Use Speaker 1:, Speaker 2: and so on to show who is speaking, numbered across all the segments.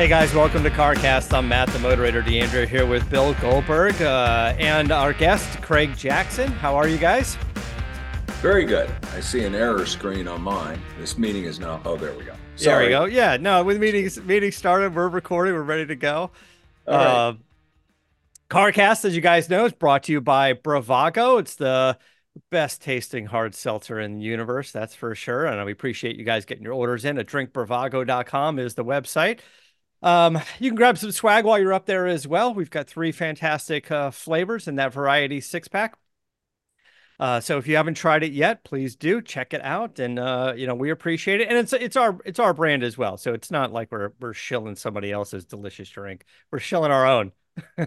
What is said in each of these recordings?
Speaker 1: Hey guys, welcome to CarCast. I'm Matt, the moderator, D'Andria, here with Bill Goldberg uh, and our guest, Craig Jackson. How are you guys?
Speaker 2: Very good. I see an error screen on mine. This meeting is now. Oh, there we go.
Speaker 1: Sorry. There we go. Yeah, no, with meetings meeting started, we're recording, we're ready to go. All right. Uh, CarCast, as you guys know, is brought to you by Bravazzi. It's the best tasting hard seltzer in the universe, that's for sure. And we appreciate you guys getting your orders in at drinkbravazzi.com is the website. Um, you can grab some swag while you're up there as well. We've got three fantastic uh, flavors in that variety six pack. Uh, so if you haven't tried it yet, please do check it out, and uh, you know we appreciate it. And it's it's our it's our brand as well, so it's not like we're we're shilling somebody else's delicious drink. We're shilling our own.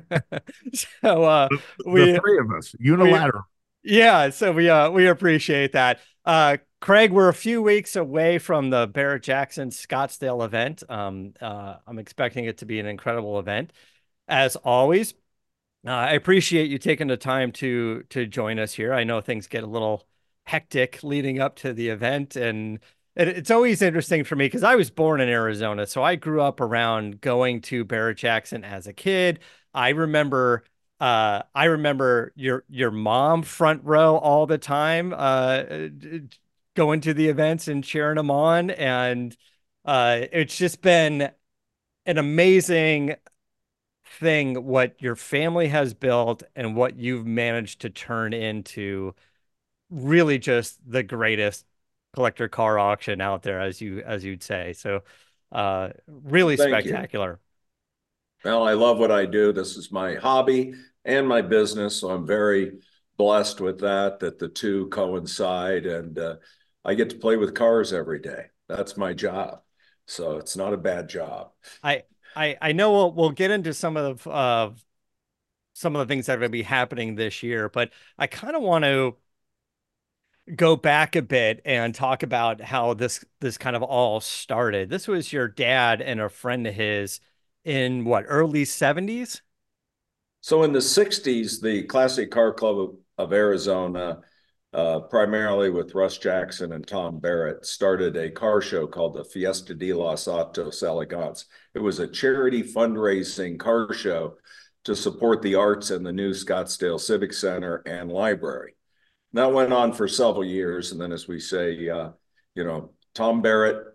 Speaker 1: so uh,
Speaker 3: the, we three of us unilateral.
Speaker 1: We, yeah, so we uh we appreciate that. Uh, Craig, we're a few weeks away from the Barrett Jackson Scottsdale event. Um, uh, I'm expecting it to be an incredible event, as always. Uh, I appreciate you taking the time to to join us here. I know things get a little hectic leading up to the event, and it, it's always interesting for me because I was born in Arizona, so I grew up around going to Barrett Jackson as a kid. I remember uh, I remember your your mom front row all the time, uh, going to the events and cheering them on. And uh, it's just been an amazing thing what your family has built and what you've managed to turn into really just the greatest collector car auction out there as you as you'd say so uh really Thank spectacular
Speaker 2: you. well i love what i do this is my hobby and my business so i'm very blessed with that that the two coincide and uh, I get to play with cars every day. That's my job. So it's not a bad job.
Speaker 1: I I I know we'll we'll get into some of uh some of the things that are going to be happening this year, but I kind of want to go back a bit and talk about how this this kind of all started. This was your dad and a friend of his in what early 70s?
Speaker 2: So in the 60s, the Classic Car Club of, of Arizona primarily with Russ Jackson and Tom Barrett, started a car show called the Fiesta de los Autos Elegantes. It was a charity fundraising car show to support the arts in the new Scottsdale Civic Center and library. And that went on for several years. And then, as we say, uh, you know, Tom Barrett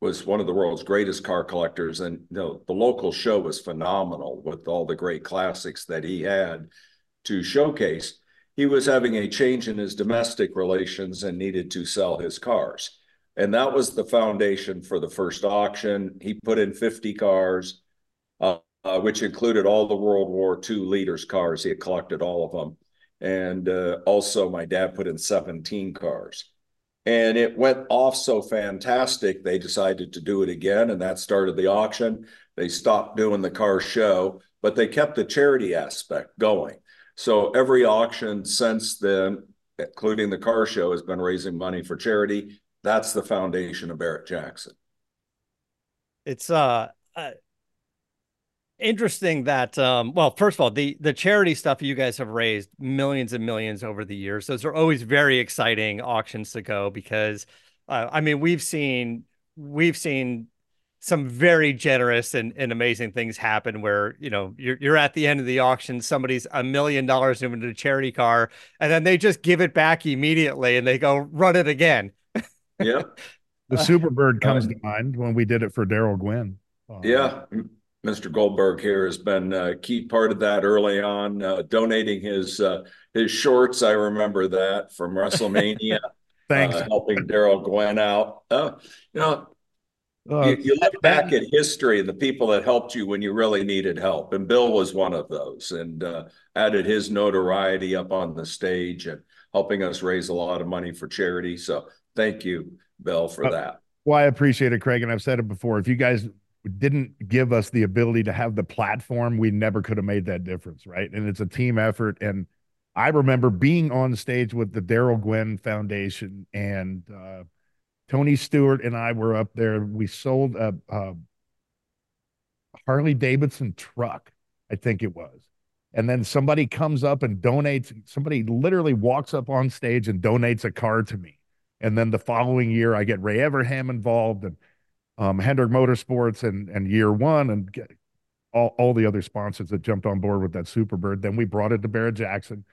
Speaker 2: was one of the world's greatest car collectors. And you know, the local show was phenomenal with all the great classics that he had to showcase he was having a change in his domestic relations and needed to sell his cars. And that was the foundation for the first auction. He put in 50 cars, uh, uh, which included all the World War II leaders' cars. He had collected all of them. And uh, also, my dad put in 17 cars. And it went off so fantastic, they decided to do it again. And that started the auction. They stopped doing the car show, but they kept the charity aspect going. So every auction since then, including the car show, has been raising money for charity. That's the foundation of Barrett Jackson.
Speaker 1: It's uh, uh interesting that um well first of all the the charity stuff you guys have raised millions and millions over the years those are always very exciting auctions to go because uh, i mean we've seen we've seen some very generous and, and amazing things happen where you know you're you're at the end of the auction somebody's a million dollars into a charity car and then they just give it back immediately and they go run it again.
Speaker 2: Yeah
Speaker 3: the superbird comes to mind when we did it for darrell gwynn.
Speaker 2: Uh, yeah mr goldberg here has been a key part of that early on uh, donating his uh, his shorts. I remember that from wrestlemania
Speaker 3: thanks.
Speaker 2: uh, helping darrell gwynn out. Uh, you know Uh, you, you, look back at history and the people that helped you when you really needed help, and Bill was one of those, and uh, added his notoriety up on the stage and helping us raise a lot of money for charity. So thank you, Bill, for uh, that.
Speaker 3: Well, I appreciate it, Craig, and I've said it before. If you guys didn't give us the ability to have the platform, we never could have made that difference, right? And it's a team effort. And I remember being on stage with the Darrell Gwynn Foundation and uh, Tony Stewart and I were up there. We sold a, a Harley Davidson truck, I think it was. And then somebody comes up and donates, somebody literally walks up on stage and donates a car to me. And then the following year, I get Ray Evernham involved and um, Hendrick Motorsports and, and Year One and all, all the other sponsors that jumped on board with that Superbird. Then we brought it to Barrett Jackson.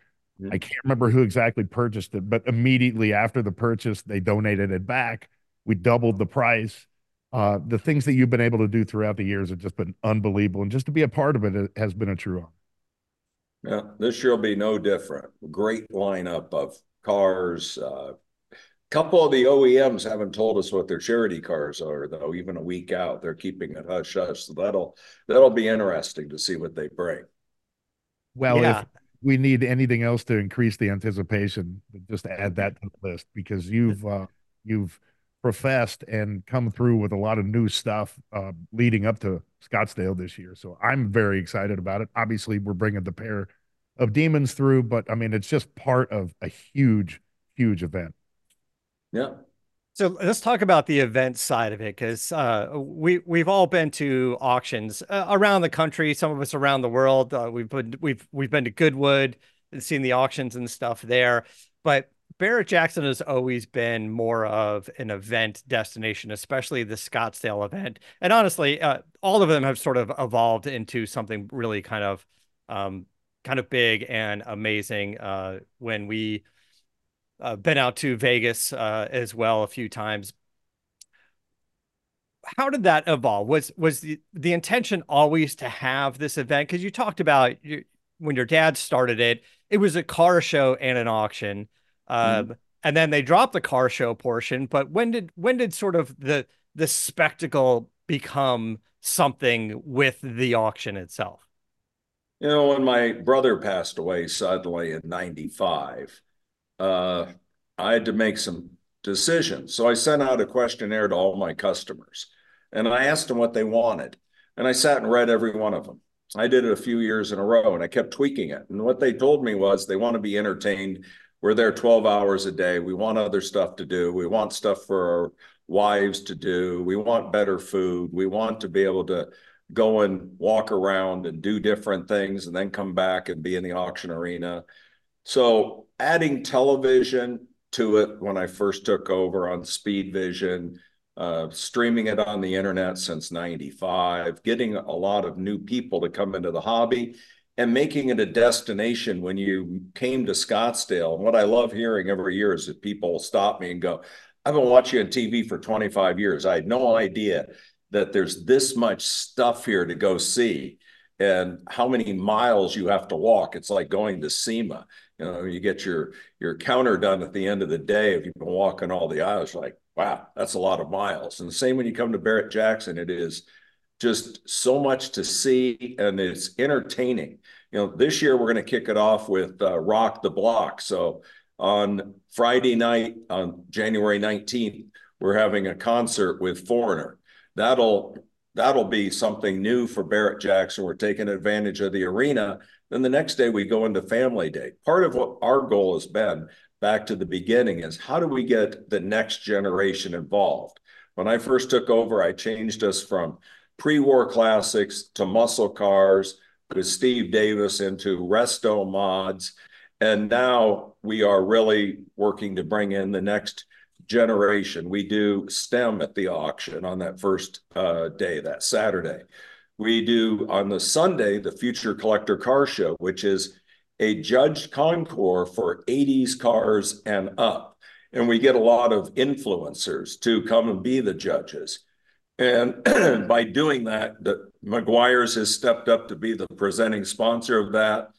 Speaker 3: I can't remember who exactly purchased it, but immediately after the purchase, they donated it back. We doubled the price. Uh, the things that you've been able to do throughout the years have just been unbelievable, and just to be a part of it has been a true honor.
Speaker 2: Yeah, this year will be no different. Great lineup of cars. A uh, couple of the OEMs haven't told us what their charity cars are, though. Even a week out, they're keeping it hush hush. So that'll that'll be interesting to see what they bring.
Speaker 3: Well, yeah. if we need anything else to increase the anticipation, just add that to the list because you've uh, you've professed and come through with a lot of new stuff uh, leading up to Scottsdale this year. So I'm very excited about it. Obviously, we're bringing the pair of demons through, but I mean, it's just part of a huge, huge event.
Speaker 2: Yeah.
Speaker 1: So let's talk about the event side of it because uh, we we've all been to auctions uh, around the country. Some of us around the world. Uh, we've been we've we've been to Goodwood and seen the auctions and stuff there. But Barrett Jackson has always been more of an event destination, especially the Scottsdale event. And honestly, uh, all of them have sort of evolved into something really kind of, um, kind of big and amazing. Uh, when we uh, been out to Vegas uh, as well a few times. How did that evolve? Was was the, the intention always to have this event? Because you talked about your, when your dad started it, it was a car show and an auction mm-hmm. Um, and then they dropped the car show portion. But when did when did sort of the the spectacle become something with the auction itself?
Speaker 2: You know, when my brother passed away suddenly in '95, uh, I had to make some decisions. So I sent out a questionnaire to all my customers, and I asked them what they wanted, and I sat and read every one of them. I did it a few years in a row, and I kept tweaking it. And what they told me was they want to be entertained we're there 12 hours a day. We want other stuff to do. We want stuff for our wives to do. We want better food. We want to be able to go and walk around and do different things and then come back and be in the auction arena. So adding television to it when I first took over on Speed Vision, uh, streaming it on the internet since 95, getting a lot of new people to come into the hobby and making it a destination when you came to Scottsdale. And what I love hearing every year is that people stop me and go, I've been watching on TV for 25 years. I had no idea that there's this much stuff here to go see and how many miles you have to walk. It's like going to SEMA. You know, you get your your counter done at the end of the day if you've been walking all the aisles, like, wow, that's a lot of miles. And the same when you come to Barrett Jackson, it is just so much to see and it's entertaining. You know, this year we're going to kick it off with uh, Rock the Block. So on Friday night, on January 19th, we're having a concert with Foreigner. That'll that'll be something new for Barrett Jackson. We're taking advantage of the arena. Then the next day we go into Family Day. Part of what our goal has been back to the beginning is how do we get the next generation involved? When I first took over, I changed us from pre-war classics to muscle cars with Steve Davis into resto mods. And now we are really working to bring in the next generation. We do STEM at the auction on that first uh, day, that Saturday. We do on the Sunday, the Future Collector Car Show, which is a judged concours for 80s cars and up. And we get a lot of influencers to come and be the judges. And by doing that, the Meguiar's has stepped up to be the presenting sponsor of that.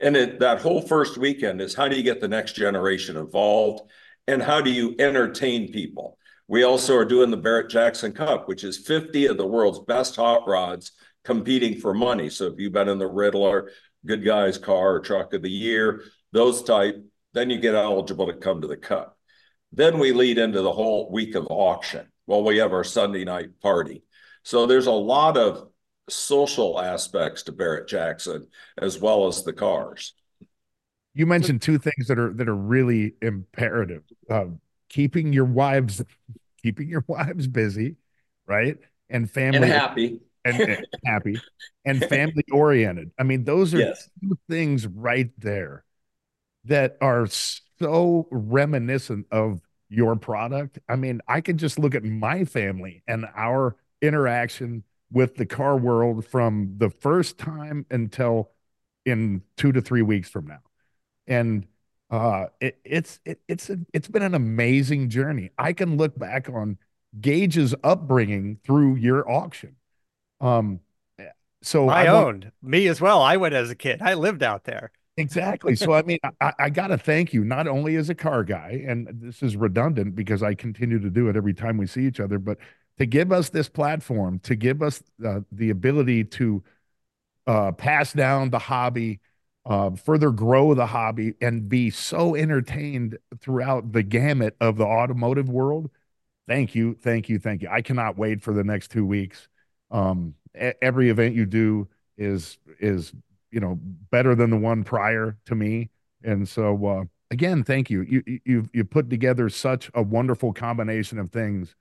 Speaker 2: And it, that whole first weekend is how do you get the next generation involved and how do you entertain people? We also are doing the Barrett Jackson Cup, which is 50 of the world's best hot rods competing for money. So if you've been in the Ridler, Good Guys Car or Truck of the Year, those type, then you get eligible to come to the Cup. Then we lead into the whole week of auction. Well, we have our Sunday night party. So there's a lot of social aspects to Barrett Jackson as well as the cars.
Speaker 3: You mentioned two things that are that are really imperative. Uh, keeping your wives keeping your wives busy, right? And family
Speaker 2: and happy.
Speaker 3: And, and happy and family oriented. I mean, those are yes. two things right there that are so reminiscent of your product. I mean, I can just look at my family and our interaction with the car world from the first time until in two to three weeks from now. And uh, it, it's it, it's a, it's been an amazing journey. I can look back on Gage's upbringing through your auction. Um, so
Speaker 1: I, I owned me as well. I went as a kid. I lived out there.
Speaker 3: Exactly. So I mean, I, I got to thank you not only as a car guy, and this is redundant because I continue to do it every time we see each other, but to give us this platform, to give us uh, the ability to uh, pass down the hobby uh, further grow the hobby and be so entertained throughout the gamut of the automotive world. Thank you, thank you, thank you. I cannot wait for the next two weeks. Um, every event you do is is you know better than the one prior to me, and so uh, again, thank you. You you you put together such a wonderful combination of things,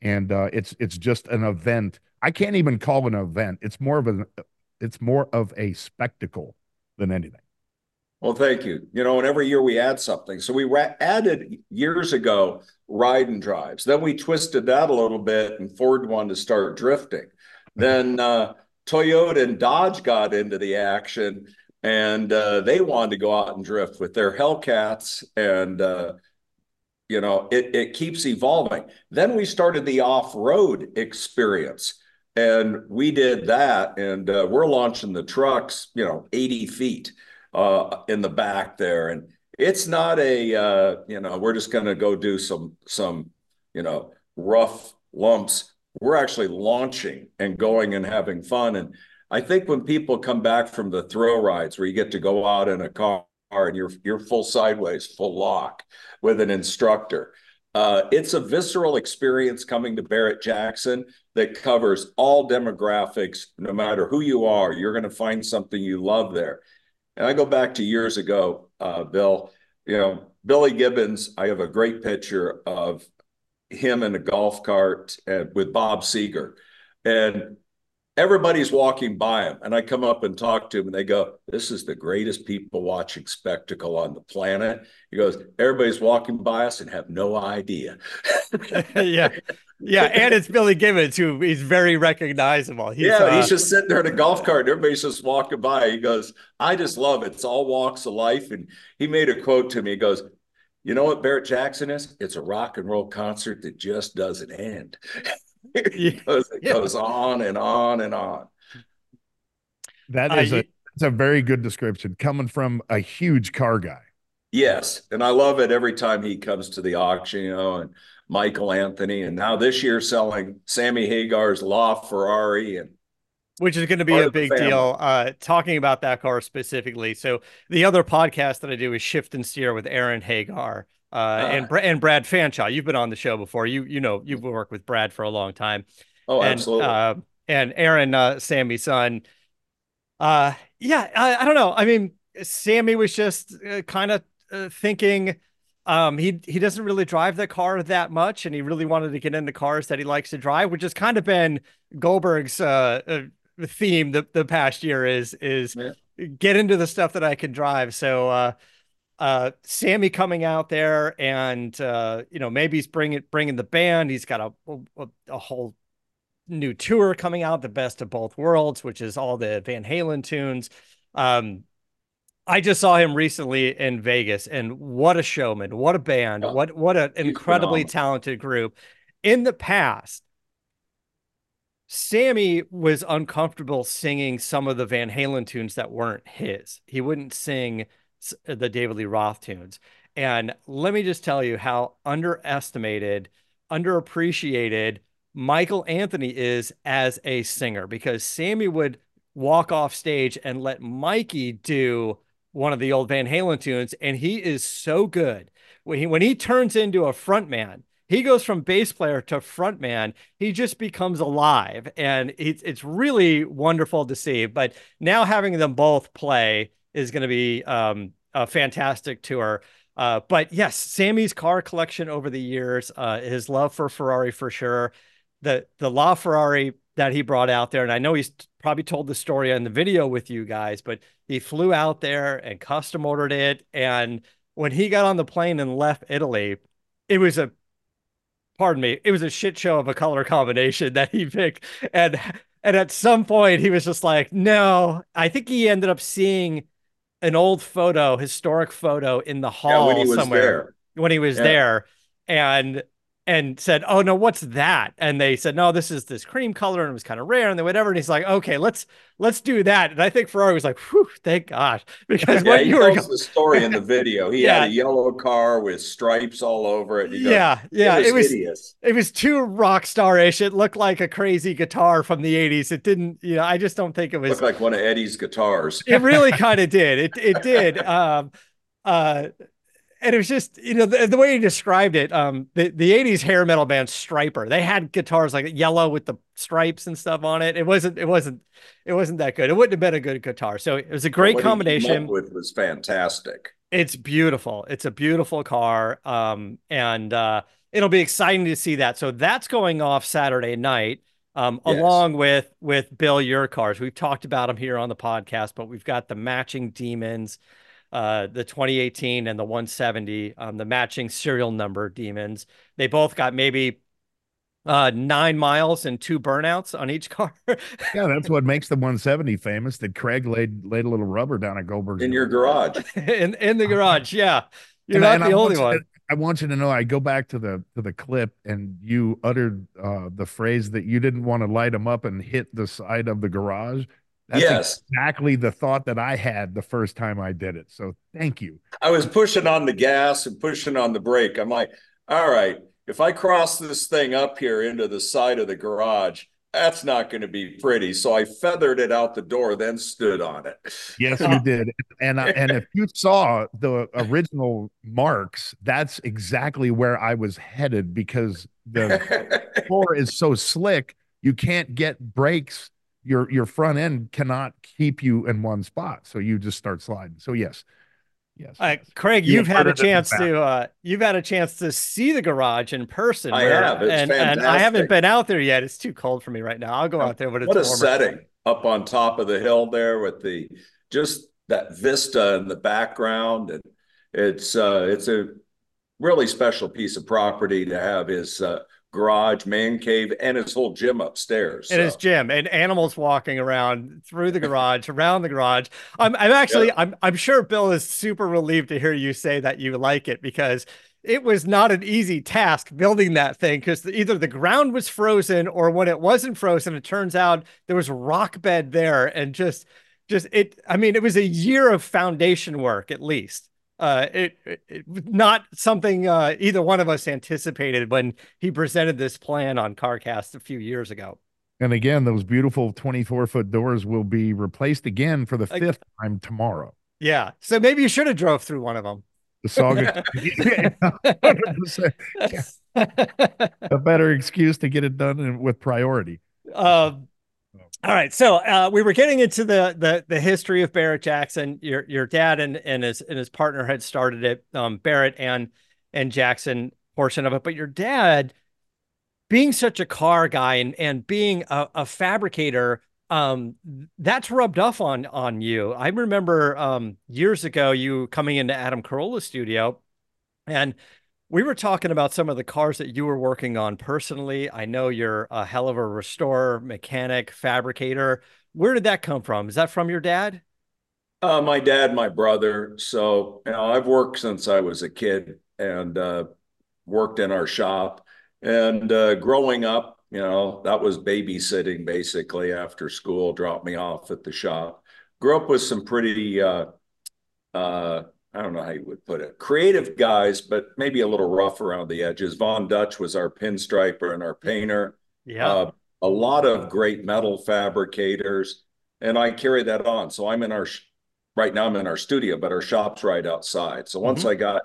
Speaker 3: and uh, it's it's just an event. I can't even call it an event. It's more of a it's more of a spectacle than anything.
Speaker 2: Well, thank you. You know, and every year we add something. So we ra- added years ago ride and drives. Then we twisted that a little bit, and Ford wanted to start drifting. Then uh, Toyota and Dodge got into the action, and uh, they wanted to go out and drift with their Hellcats, and uh, you know, it it keeps evolving. Then we started the off road experience and we did that, and uh, we're launching the trucks, you know, 80 feet uh, in the back there. And it's not a, uh, you know, we're just going to go do some, some, you know, rough lumps. We're actually launching and going and having fun. And I think when people come back from the thrill rides where you get to go out in a car and you're you're full sideways, full lock with an instructor, uh, it's a visceral experience coming to Barrett Jackson that covers all demographics. No matter who you are, you're going to find something you love there. And I go back to years ago, uh, Bill. You know, Billy Gibbons. I have a great picture of him in a golf cart uh, with Bob Seger, and everybody's walking by him and i come up and talk to him and they go this is the greatest people watching spectacle on the planet. He goes everybody's walking by us and have no idea.
Speaker 1: Yeah. Yeah and it's billy gibbons who he's very recognizable.
Speaker 2: He's, yeah uh, he's just sitting there in a golf cart and everybody's just walking by. He goes i just love it. It's all walks of life. And he made a quote to me. He goes you know what barrett jackson is? It's a rock and roll concert that just doesn't end it goes, it yeah. goes on and on and on.
Speaker 3: That is uh, a that's a very good description coming from a huge car guy.
Speaker 2: Yes, and I love it every time he comes to the auction, you know, and Michael Anthony, and now this year selling Sammy Hagar's LaFerrari and
Speaker 1: which is going to be a big deal. Uh, talking about that car specifically. So the other podcast that I do is Shift and Steer with Aaron Hagar, uh, uh, and and Brad Fanshaw. You've been on the show before. You you know you've worked with Brad for a long time.
Speaker 2: Oh,
Speaker 1: and,
Speaker 2: absolutely.
Speaker 1: Uh, and Aaron, uh, Sammy's son. Uh, yeah, I, I don't know. I mean, Sammy was just uh, kind of uh, thinking. Um, he he doesn't really drive the car that much, and he really wanted to get into cars that he likes to drive, which has kind of been Goldberg's theme the the past year is is yeah. get into the stuff that I can drive. So uh, Sammy coming out there and uh, you know maybe he's bringing bringing the band. He's got a, a, a whole new tour coming out, the best of both worlds, which is all the Van Halen tunes. Um, I just saw him recently in Vegas, and what a showman! What a band! Yeah. What what an incredibly talented group. In the past, Sammy was uncomfortable singing some of the Van Halen tunes that weren't his. He wouldn't sing the David Lee Roth tunes. And let me just tell you how underestimated underappreciated Michael Anthony is as a singer because Sammy would walk off stage and let Mikey do one of the old Van Halen tunes, and he is so good. When he when he turns into a front man, he goes from bass player to front man. He just becomes alive, and it's it's really wonderful to see. But now having them both play is going to be um, a fantastic tour. Uh, but yes, Sammy's car collection over the years, uh, his love for Ferrari for sure the the La Ferrari that he brought out there, and I know he's probably told the story in the video with you guys, but he flew out there and custom ordered it. And when he got on the plane and left Italy, it was a pardon me, it was a shit show of a color combination that he picked. And and at some point he was just like, no, I think he ended up seeing an old photo, historic photo in the hall yeah, when somewhere there. when he was yeah. there. And and said, "Oh no, what's that?" And they said, "No, this is this cream color, and it was kind of rare, and then whatever." And he's like, "Okay, let's let's do that." And I think Ferrari was like, "Whew, thank gosh," because
Speaker 2: yeah, what you were the story in the video. He yeah. had a yellow car with stripes all over it.
Speaker 1: yeah, goes, yeah, it was, it was it was too rock starish. It looked like a crazy guitar from the '80s. It didn't, you know, I just don't think it was
Speaker 2: looked like one of Eddie's guitars.
Speaker 1: it really kind of did. It it did. Um, uh, and it was just you know the, the way he described it um the, the 80s hair metal band Stryper they had guitars like yellow with the stripes and stuff on it. It wasn't it wasn't it wasn't that good. It wouldn't have been a good guitar. So it was a great combination.
Speaker 2: with was fantastic.
Speaker 1: It's beautiful. It's a beautiful car um and uh it'll be exciting to see that. So that's going off Saturday night um, yes. along with with Bill your cars. We've talked about them here on the podcast, but we've got the matching demons, uh, the 2018 and the 170, um, the matching serial number demons. They both got maybe uh, nine miles and two burnouts on each car.
Speaker 3: yeah, that's what makes the 170 famous. That Craig laid laid a little rubber down at Goldberg
Speaker 2: in your garage.
Speaker 1: in in the garage, yeah. You're and, not and the only one.
Speaker 3: To, I want you to know. I go back to the to the clip, and you uttered uh, the phrase that you didn't want to light them up and hit the side of the garage. That's yes. exactly the thought that I had the first time I did it. So thank you.
Speaker 2: I was pushing on the gas and pushing on the brake. I'm like, all right, if I cross this thing up here into the side of the garage, that's not going to be pretty. So I feathered it out the door, then stood on it.
Speaker 3: Yes, you did. And uh, and if you saw the original marks, that's exactly where I was headed because the floor is so slick, you can't get brakes your your front end cannot keep you in one spot. So you just start sliding. So yes. Yes,
Speaker 1: uh, yes. craig you've had a chance to uh, you've had a chance to see the garage in person
Speaker 2: i where, have. It's
Speaker 1: and,
Speaker 2: fantastic.
Speaker 1: and i haven't been out there yet. It's too cold for me right now. I'll go out there but it's
Speaker 2: what a warmer. setting. Up on top of the hill there with the just that vista in the background. And it's uh it's a really special piece of property to have his uh garage, man cave, and his whole gym upstairs.
Speaker 1: And so. his gym and animals walking around through the garage, around the garage. I'm, I'm actually, yeah. I'm, I'm sure Bill is super relieved to hear you say that you like it because it was not an easy task building that thing because either the ground was frozen or when it wasn't frozen, it turns out there was rock bed there and just, just it. I mean, it was a year of foundation work at least uh, it, it, not something uh, either one of us anticipated when he presented this plan on CarCast a few years ago.
Speaker 3: And again, those beautiful 24 foot doors will be replaced again for the fifth time tomorrow.
Speaker 1: Yeah. So maybe you should have drove through one of them.
Speaker 3: The Saga. a better excuse to get it done with priority.
Speaker 1: Um, all right, so uh, we were getting into the, the the history of Barrett Jackson. Your your dad and, and his and his partner had started it, um, Barrett and and Jackson portion of it. But your dad, being such a car guy and and being a, a fabricator, um, that's rubbed off on on you. I remember um, years ago you coming into Adam Carolla's studio, and we were talking about some of the cars that you were working on personally. I know you're a hell of a restorer, mechanic, fabricator. Where did that come from? Is that from your dad?
Speaker 2: Uh, my dad, my brother. So, you know, I've worked since I was a kid and uh, worked in our shop. And uh, growing up, you know, that was babysitting basically after school, dropped me off at the shop. Grew up with some pretty uh, uh, I don't know how you would put it, creative guys, but maybe a little rough around the edges. Von Dutch was our pinstriper and our painter.
Speaker 1: Yeah.
Speaker 2: Uh, a lot of great metal fabricators, and I carry that on. So I'm in our right now. I'm in our studio, but our shop's right outside. So once mm-hmm. I got,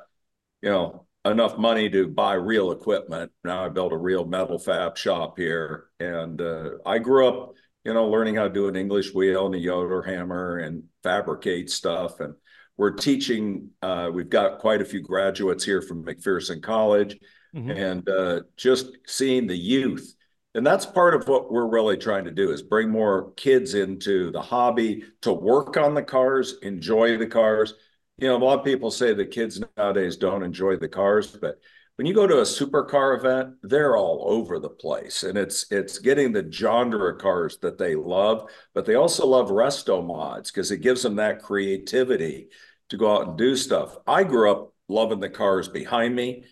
Speaker 2: you know, enough money to buy real equipment, now I built a real metal fab shop here, and uh, I grew up, you know, learning how to do an English wheel and a Yoder hammer and fabricate stuff and we're teaching, uh, we've got quite a few graduates here from McPherson College mm-hmm. and uh, just seeing the youth. And that's part of what we're really trying to do is bring more kids into the hobby to work on the cars, enjoy the cars. You know, a lot of people say the kids nowadays don't enjoy the cars, but when you go to a supercar event, they're all over the place, and it's it's getting the genre cars that they love, but they also love resto mods because it gives them that creativity to go out and do stuff. I grew up loving the cars behind me.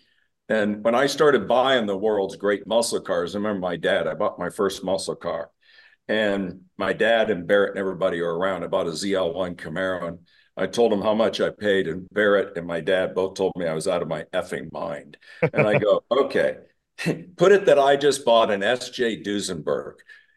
Speaker 2: And when I started buying the world's great muscle cars, I remember my dad, I bought my first muscle car. And my dad and Barrett and everybody were around. I bought a ZL1 Camaro and I told him how much I paid. And Barrett and my dad both told me I was out of my effing mind. And I go, okay, put it that I just bought an SJ Duesenberg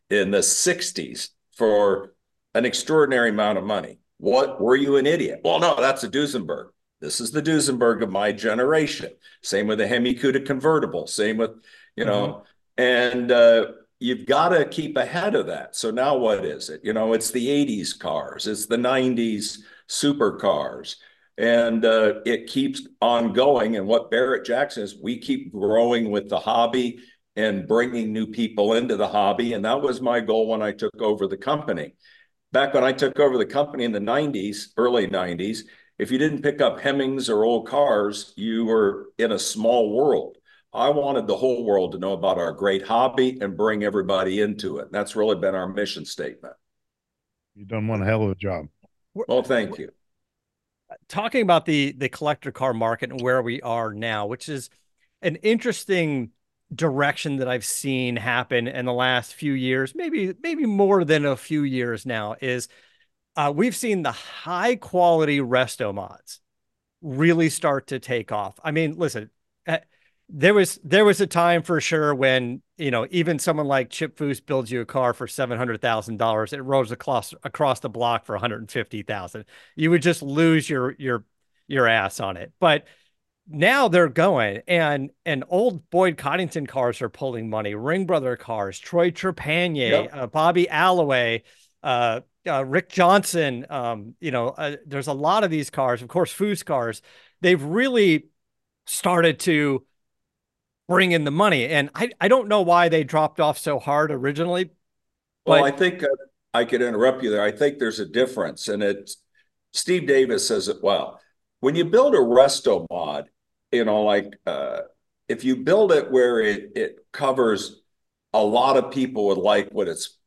Speaker 2: in the 60s for an extraordinary amount of money. What were you an idiot? Well, no, that's a Duesenberg. This is the Duesenberg of my generation. Same with the Hemi Cuda convertible. Same with, you know, mm-hmm. and uh, you've got to keep ahead of that. So now what is it? You know, it's the 80s cars, it's the 90s supercars, and uh, it keeps on going. And what Barrett Jackson is, we keep growing with the hobby and bringing new people into the hobby. And that was my goal when I took over the company back when I took over the company in the 90s, early 90s, if you didn't pick up Hemmings or old cars, you were in a small world. I wanted the whole world to know about our great hobby and bring everybody into it. That's really been our mission statement.
Speaker 3: You've done one hell of a job.
Speaker 2: Well, thank you.
Speaker 1: Talking about the the collector car market and where we are now, which is an interesting direction that I've seen happen in the last few years, maybe maybe more than a few years now, is uh, we've seen the high quality resto mods really start to take off. I mean, listen, uh, there was there was a time for sure when you know even someone like Chip Foose builds you a car for seven hundred thousand dollars, it rolls across across the block for one hundred and fifty thousand. You would just lose your your your ass on it, but now they're going and and old Boyd Coddington cars are pulling money. Ring Brother cars, Troy Trepanier, yep. uh, Bobby Alloway, uh, uh, Rick Johnson. Um, you know, uh, there's a lot of these cars. Of course, Foose cars. They've really started to bring in the money, and I I don't know why they dropped off so hard originally.
Speaker 2: Well, I think uh, I could interrupt you there. I think there's a difference, and it's Steve Davis says it well when you build a resto mod, you know, like uh, if you build it where it it covers a lot of people would like what it's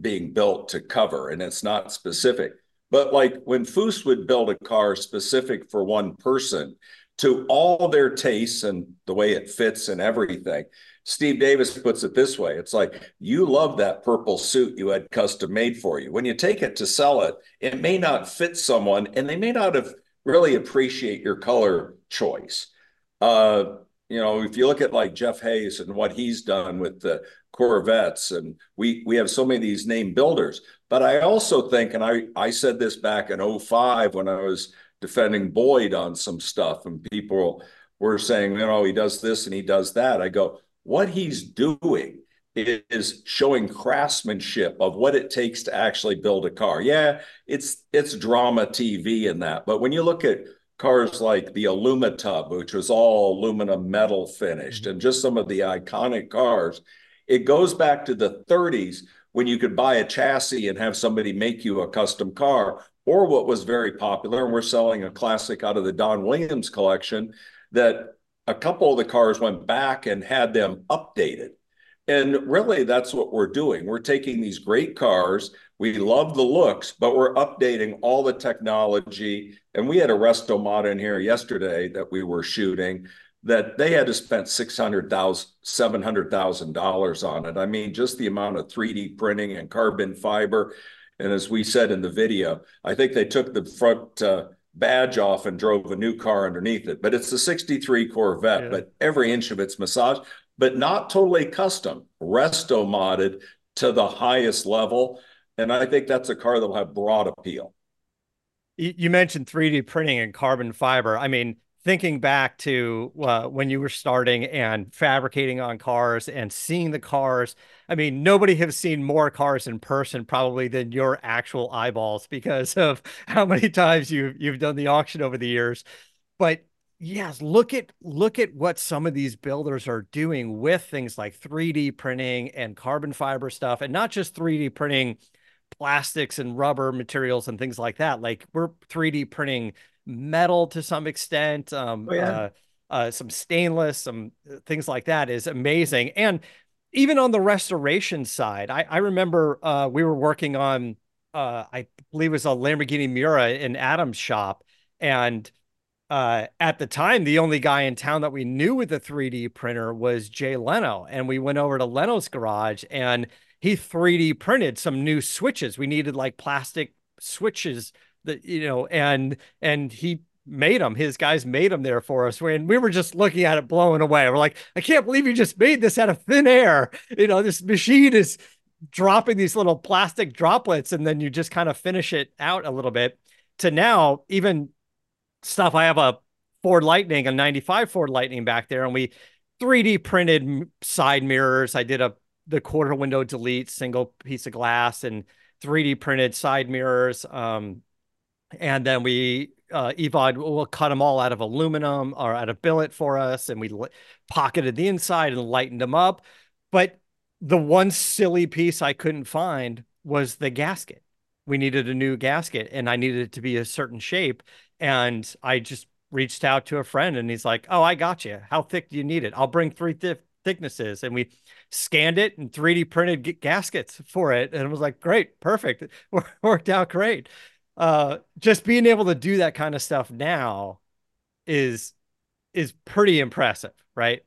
Speaker 2: being built to cover, and it's not specific. But like when Foose would build a car specific for one person to all their tastes and the way it fits and everything, Steve Davis puts it this way it's like you love that purple suit you had custom made for you. When you take it to sell it, it may not fit someone and they may not have really appreciate your color choice. Uh, you know, if you look at like Jeff Hayes and what he's done with the Corvettes, and we we have so many of these name builders. But I also think, and I I said this back in 05 when I was defending Boyd on some stuff, and people were saying, you know, he does this and he does that. I go, what he's doing is showing craftsmanship of what it takes to actually build a car. Yeah, it's it's drama TV in that, but when you look at cars like the Alumitub, which was all aluminum metal finished, and just some of the iconic cars, it goes back to the 30s when you could buy a chassis and have somebody make you a custom car, or what was very popular, and we're selling a classic out of the Don Williams collection that a couple of the cars went back and had them updated and really, that's what we're doing. We're taking these great cars. We love the looks, but we're updating all the technology. And we had a resto mod in here yesterday that we were shooting that they had to spend six hundred thousand, seven hundred thousand dollars on it. I mean, just the amount of 3D printing and carbon fiber. And as we said in the video, I think they took the front uh, badge off and drove a new car underneath it. But it's a 63 Corvette, yeah. but every inch of it's massaged, but not totally custom, resto modded to the highest level. And I think that's a car that'll have broad appeal.
Speaker 1: You mentioned 3D printing and carbon fiber. I mean, thinking back to uh, when you were starting and fabricating on cars and seeing the cars i mean nobody has seen more cars in person probably than your actual eyeballs because of how many times you've you've done the auction over the years but yes look at look at what some of these builders are doing with things like 3d printing and carbon fiber stuff and not just 3d printing plastics and rubber materials and things like that like we're 3d printing metal to some extent, um, oh, yeah. uh, uh, some stainless, some uh, things like that is amazing. And even on the restoration side, I, I remember uh, we were working on, uh, I believe it was a Lamborghini Miura in Adam's shop. And uh, at the time, the only guy in town that we knew with a 3D printer was Jay Leno. And we went over to Leno's garage and he 3D printed some new switches. We needed like plastic switches that you know, and and he made them. His guys made them there for us. When we were just looking at it, blowing away. We're like, I can't believe you just made this out of thin air. You know, this machine is dropping these little plastic droplets, and then you just kind of finish it out a little bit. To now, even stuff. I have a Ford Lightning, a '95 Ford Lightning back there, and we 3D printed side mirrors. I did a the quarter window delete single piece of glass and 3D printed side mirrors. Um, and then we uh, Evod will cut them all out of aluminum or out of billet for us, and we pocketed the inside and lightened them up. But the one silly piece I couldn't find was the gasket. We needed a new gasket, and I needed it to be a certain shape. And I just reached out to a friend, and he's like, "Oh, I got you. How thick do you need it? I'll bring three th- thicknesses." And we scanned it and 3D printed gaskets for it, and it was like, "Great, perfect. It worked out great." uh just being able to do that kind of stuff now is is pretty impressive right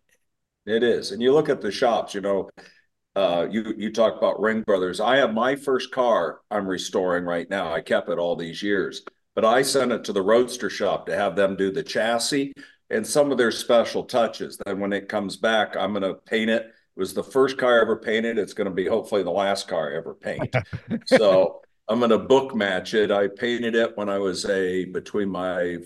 Speaker 2: it is and you look at the shops you know uh you you talk about ring brothers i have my first car i'm restoring right now i kept it all these years but i sent it to the roadster shop to have them do the chassis and some of their special touches then when it comes back i'm going to paint it it was the first car I ever painted. It's going to be hopefully the last car I ever paint. so I'm going to book match it. I painted it when I was a between my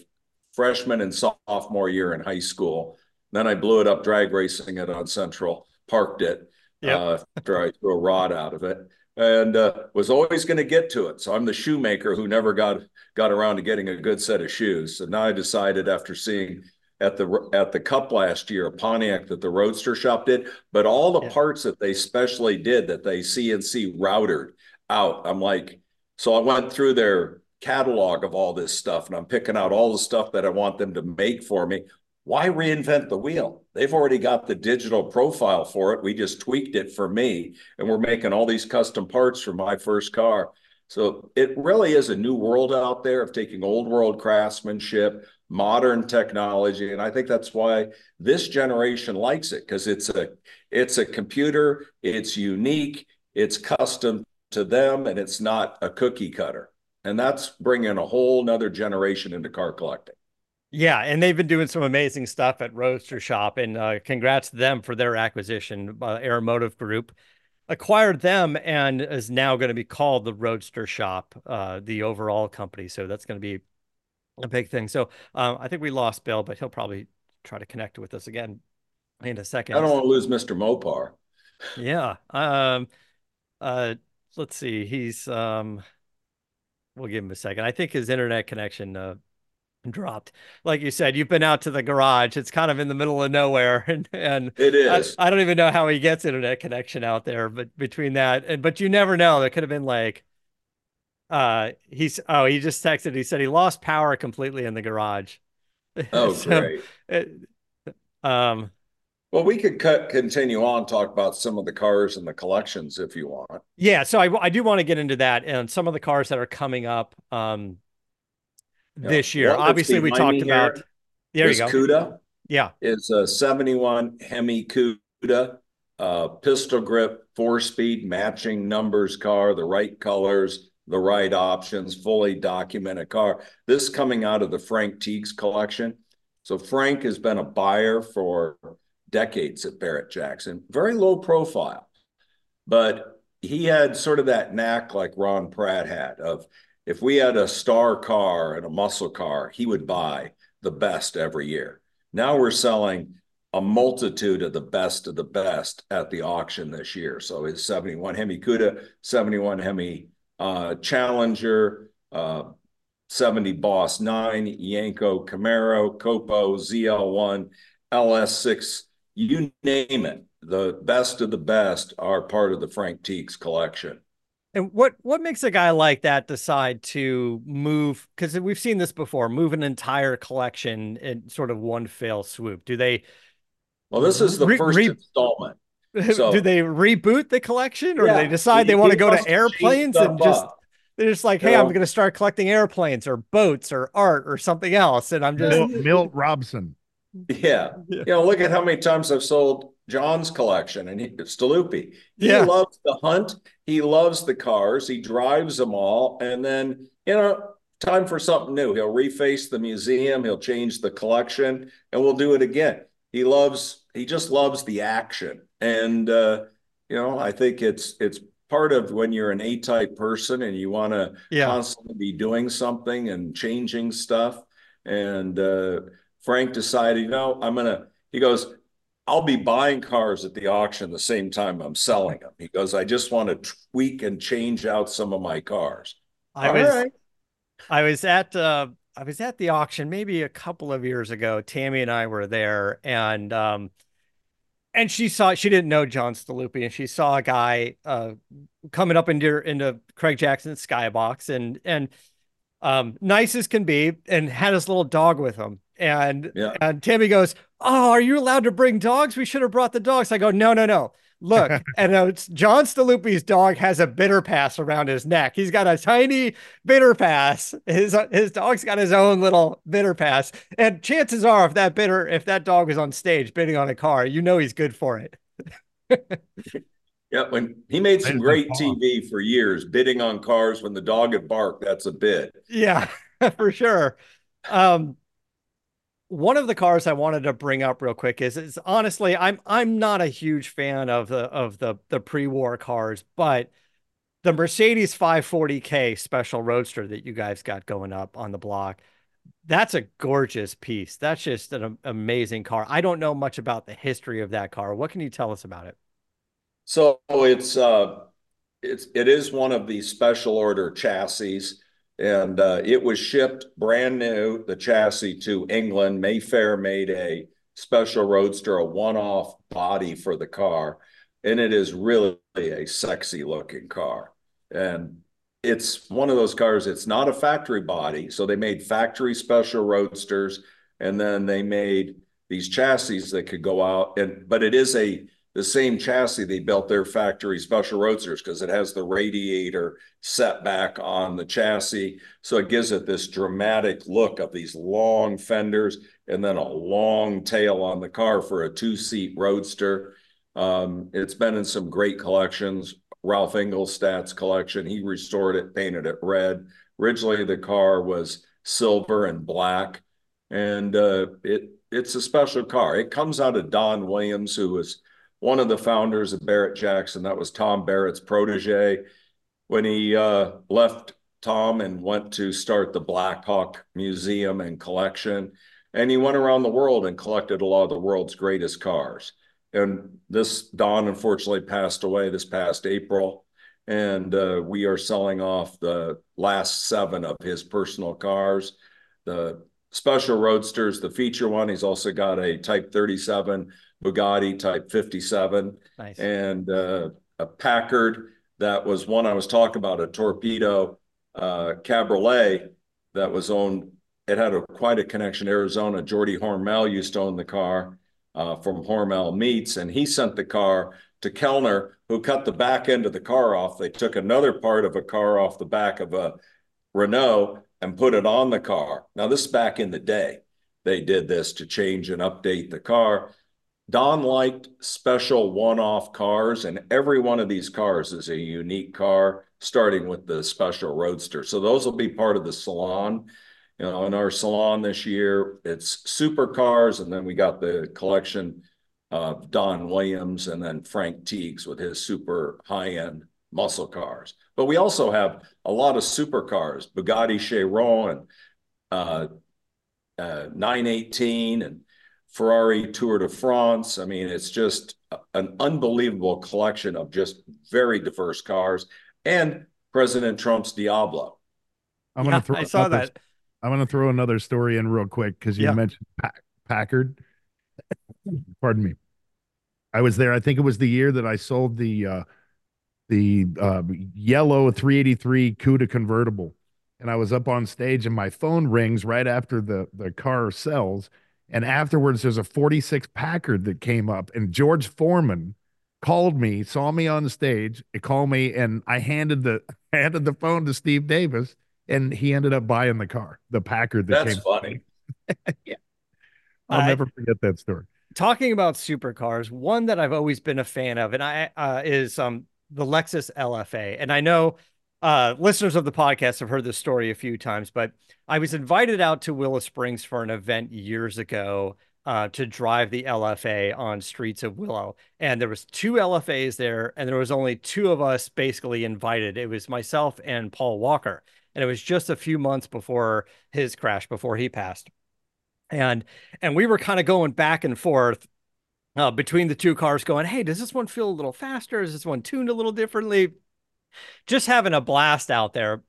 Speaker 2: freshman and sophomore year in high school. Then I blew it up drag racing it on Central, parked it yep. uh, after I threw a rod out of it, and uh, was always going to get to it. So I'm the shoemaker who never got got around to getting a good set of shoes. So now I decided after seeing at the at the Cup last year, a Pontiac that the Roadster shop did, but all the parts that they specially did that they CNC routed out. I'm like, so I went through their catalog of all this stuff and I'm picking out all the stuff that I want them to make for me. Why reinvent the wheel? They've already got the digital profile for it. We just tweaked it for me and we're making all these custom parts for my first car. So it really is a new world out there of taking old world craftsmanship, modern technology and i think that's why this generation likes it because it's a it's a computer it's unique it's custom to them and it's not a cookie cutter. And that's bringing a whole nother generation into car collecting.
Speaker 1: Yeah, and they've been doing some amazing stuff at Roadster Shop, and uh, congrats to them for their acquisition. Uh, Aeromotive Group acquired them and is now going to be called the Roadster Shop, uh, the overall company. So that's going to be a big thing. So um, I think we lost Bill, but he'll probably try to connect with us again in a second.
Speaker 2: I don't want to lose Mr. Mopar.
Speaker 1: yeah. Um, uh, let's see. He's um we'll give him a second. I think his internet connection uh dropped. Like you said, you've been out to the garage. It's kind of in the middle of nowhere. And and
Speaker 2: it is.
Speaker 1: I, I don't even know how he gets internet connection out there, but between that and but you never know. There could have been like uh he's oh he just texted he said he lost power completely in the garage
Speaker 2: oh so, great it,
Speaker 1: um
Speaker 2: well, we could cut, continue on talk about some of the cars and the collections if you want.
Speaker 1: Yeah, so I, I do want to get into that and some of the cars that are coming up um, yeah. this year. Well, Obviously, we talked about. There you go.
Speaker 2: CUDA.
Speaker 1: Yeah,
Speaker 2: is a '71 Hemi CUDA, uh, pistol grip, four speed matching numbers car, the right colors, the right options, fully documented car. This coming out of the Frank Teagues collection. So Frank has been a buyer for decades at Barrett Jackson, very low profile, but he had sort of that knack like Ron Pratt had of if we had a star car and a muscle car, he would buy the best every year. Now we're selling a multitude of the best of the best at the auction this year. So his 71 Hemi Cuda, 71 Hemi uh, Challenger, uh, 70 Boss 9, Yenko Camaro, Copo, ZL1, LS6, you name it. The best of the best are part of the Frank Teagues collection.
Speaker 1: And what what makes a guy like that decide to move? Because we've seen this before, move an entire collection in sort of one fail swoop. Do they?
Speaker 2: Well, this is the re- first re- installment.
Speaker 1: So, do they reboot the collection, or yeah, they decide they want to go to airplanes and just? Up. They're just like, hey, I'm going to start collecting airplanes or boats or art or something else, and I'm just
Speaker 3: Milt, Milt Robson.
Speaker 2: Yeah. yeah. You know, look at how many times I've sold John's collection and he, Staluppi. He
Speaker 1: yeah.
Speaker 2: loves the hunt. He loves the cars. He drives them all. And then, you know, time for something new. He'll reface the museum. He'll change the collection and we'll do it again. He loves, he just loves the action. And, uh, you know, I think it's, it's part of when you're an A-type person and you want to yeah. constantly be doing something and changing stuff. And, uh, Frank decided, you know, I'm going to, he goes, I'll be buying cars at the auction the same time I'm selling them. because I just want to tweak and change out some of my cars.
Speaker 1: I All was, right. I was at, uh, I was at the auction maybe a couple of years ago. Tammy and I were there, and um, and she saw she didn't know John Staluppi, and she saw a guy uh coming up into into Craig Jackson's skybox, and and um, nice as can be, and had his little dog with him. And yeah. and Tammy goes, "Oh, are you allowed to bring dogs? We should have brought the dogs." I go, "No, no, no. Look, and it's John Staluppi's dog has a bidder pass around his neck. He's got a tiny bidder pass. His his dog's got his own little bidder pass. And chances are, if that bidder, if that dog is on stage bidding on a car, you know he's good for it."
Speaker 2: yeah, when he made some great TV for years, bidding on cars when the dog had barked, that's a bid.
Speaker 1: Yeah, for sure. Um, one of the cars I wanted to bring up real quick is is honestly I'm I'm not a huge fan of the of the the pre-war cars, but the Mercedes 540K special roadster that you guys got going up on the block, that's a gorgeous piece. That's just an amazing car. I don't know much about the history of that car. What can you tell us about it?
Speaker 2: So it's uh it's it is one of the special order chassis and uh, it was shipped brand new, the chassis to England. Mayfair made a special roadster, a one-off body for the car, and it is really a sexy looking car. And it's one of those cars, it's not a factory body. So they made factory special roadsters, and then they made these chassis that could go out and but it is a the same chassis they built their factory special roadsters because it has the radiator set back on the chassis. So it gives it this dramatic look of these long fenders and then a long tail on the car for a two seat roadster. Um, it's been in some great collections. Ralph Engelstad's collection, he restored it, painted it red. Originally, the car was silver and black, and uh, it it's a special car. It comes out of Don Williams, who was one of the founders of Barrett Jackson. That was Tom Barrett's protege. When he uh, left Tom and went to start the Blackhawk Museum and Collection, and he went around the world and collected a lot of the world's greatest cars. And this Don unfortunately passed away this past April, and uh, we are selling off the last seven of his personal cars. The special roadsters, the feature one. He's also got a Type 37 Bugatti Type 57 nice. and uh, a Packard that was one I was talking about, a torpedo uh, Cabriolet that was owned. It had a, quite a connection. Arizona. Geordie Hormel used to own the car uh, from Hormel Meats, and he sent the car to Kellner, who cut the back end of the car off. They took another part of a car off the back of a Renault and put it on the car. Now, this is back in the day. They did this to change and update the car Don liked special one-off cars, and every one of these cars is a unique car, starting with the special roadster. So those will be part of the salon. You know, in our salon this year, it's supercars, and then we got the collection of Don Williams and then Frank Teagues with his super high-end muscle cars. But we also have a lot of supercars, Bugatti Chiron and uh, uh, 918 and Ferrari Tour de France. I mean, it's just an unbelievable collection of just very diverse cars and President Trump's Diablo.
Speaker 3: I'm gonna
Speaker 1: Yeah,
Speaker 3: throw
Speaker 1: I saw
Speaker 3: another-
Speaker 1: that.
Speaker 3: I'm gonna throw another story in real quick because you
Speaker 1: Yeah.
Speaker 3: mentioned Pack- Packard. Pardon me. I was there. I think it was the year that I sold the uh, the uh, yellow 383 Cuda convertible, and I was up on stage, and my phone rings right after the the car sells, and afterwards there's a 46 Packard that came up, and George Foreman called me, saw me on the stage, he called me, and I handed the handed the phone to Steve Davis, and he ended up buying the car, the Packard that
Speaker 2: That's
Speaker 3: came.
Speaker 2: funny.
Speaker 3: I'll
Speaker 1: I-
Speaker 3: never forget that story.
Speaker 1: talking about supercars, one that I've always been a fan of, and I uh, is um the Lexus LFA. And I know uh, listeners of the podcast have heard this story a few times, but I was invited out to Willow Springs for an event years ago uh, to drive the LFA on streets of Willow, and there was two LFAs there, and there was only two of us basically invited. It was myself and Paul Walker, and it was just a few months before his crash, before he passed. And and we were kind of going back and forth uh, between the two cars going hey does this one feel a little faster? Is this one tuned a little differently just having a blast out there.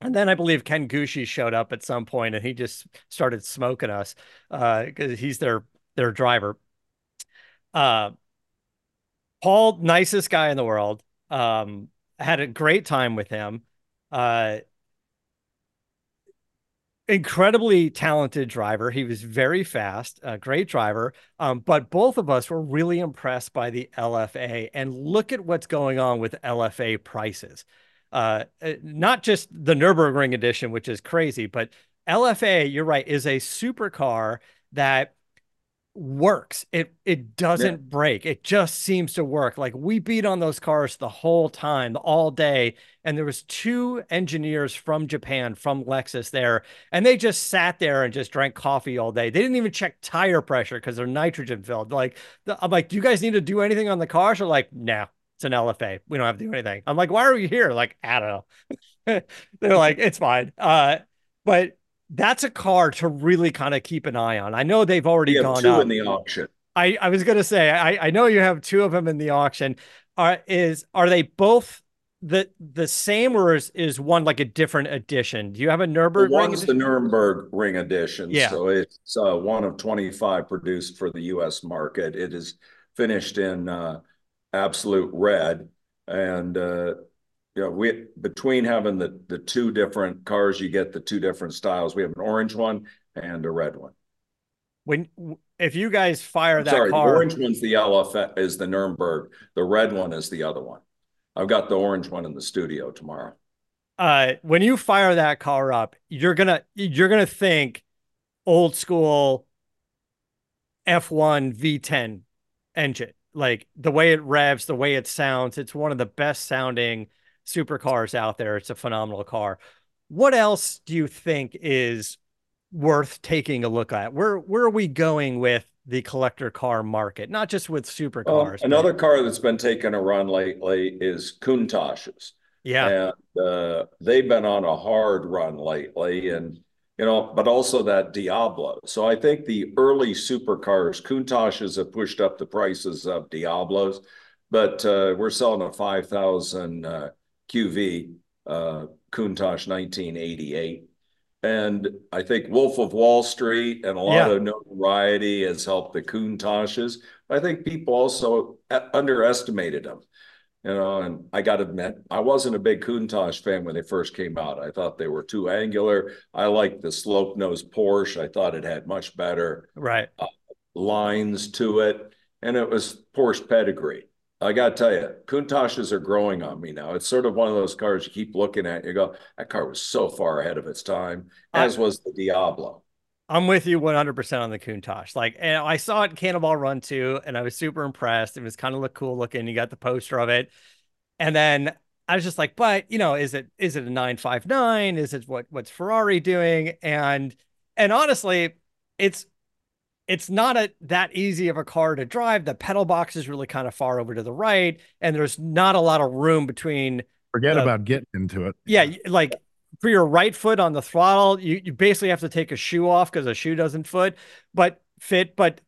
Speaker 1: And then i believe Ken Gushi showed up at some point and he just started smoking us because he's their their driver. Uh paul nicest guy in the world. Um had a great time with him. Uh incredibly talented driver. He was very fast, a great driver. Um, but both of us were really impressed by the LFA. And look at what's going on with LFA prices. Uh, uh, not just the Nürburgring edition, which is crazy, but LFA, you're right, is a supercar that works. It it doesn't break. It just seems to work. Like we beat on those cars the whole time, all day, and there was two engineers from Japan, from Lexus there, and they just sat there and just drank coffee all day. They didn't even check tire pressure because they're nitrogen filled. Like I'm like, do you guys need to do anything on the cars? They're like, no, it's an LFA. We don't have to do anything. I'm like, why are we here? Like, I don't know. they're like, it's fine. Uh, but that's a car to really kind of keep an eye on. I know they've already gone
Speaker 2: two
Speaker 1: up.
Speaker 2: in the auction.
Speaker 1: I, I was gonna say I, I know you have two of them in the auction. Are is are they both the the same or is, is one like a different edition? Do you have a
Speaker 2: The
Speaker 1: Nurburgring?
Speaker 2: one's the? Nürburgring edition.
Speaker 1: Yeah.
Speaker 2: So it's uh, one of 25 produced for the US market. It is finished in uh, absolute red. And, uh, you know, we, between having the, the two different cars, you get the two different styles. We have an orange one and a red one.
Speaker 1: when if you guys fire that
Speaker 2: Sorry, the orange one's the LF is the Nuremberg. The red one is the other one. I've got the orange one in the studio tomorrow.
Speaker 1: uh, when you fire that car up, you're gonna you're gonna think old school F1 V10 engine. Like the way it revs, the way it sounds, it's one of the best sounding supercars out there. It's a phenomenal car. What else do you think is worth taking a look at? Where where are we going with the collector car market? Not just with supercars. but-
Speaker 2: another car that's been taking a run lately is Countach's.
Speaker 1: yeah,
Speaker 2: And uh, they've been on a hard run lately, and you know, but also that Diablo. So I think the early supercars, Countach's have pushed up the prices of Diablos, but uh, we're selling a 5,000 uh, QV uh, Countach 1988. And I think Wolf of Wall Street and a lot
Speaker 1: Yeah.
Speaker 2: of notoriety has helped the Countach's. I think people also uh, underestimated them. You know, and I got to admit, I wasn't a big Countach fan when they first came out. I thought they were too angular. I liked the slope nose Porsche. I thought it had much better
Speaker 1: right.
Speaker 2: lines to it, and it was Porsche pedigree. I got to tell you, Countach's are growing on me now. It's sort of one of those cars you keep looking at. You go, that car was so far ahead of its time,
Speaker 1: I-
Speaker 2: as was the Diablo.
Speaker 1: I'm with you 100% on the Countach. Like, and I saw it in Cannonball Run too, and I was super impressed. It was kind of look cool looking. You got the poster of it, and then I was just like, but you know, is it is it a 959? Is it what what's Ferrari doing? And and honestly, it's it's not a that easy of a car to drive. The pedal box is really kind of far over to the right, and there's not a lot of room between.
Speaker 3: Forget uh, about getting into it.
Speaker 1: Yeah, like for your right foot on the throttle, you, you basically have to take a shoe off because a shoe doesn't foot, but fit. But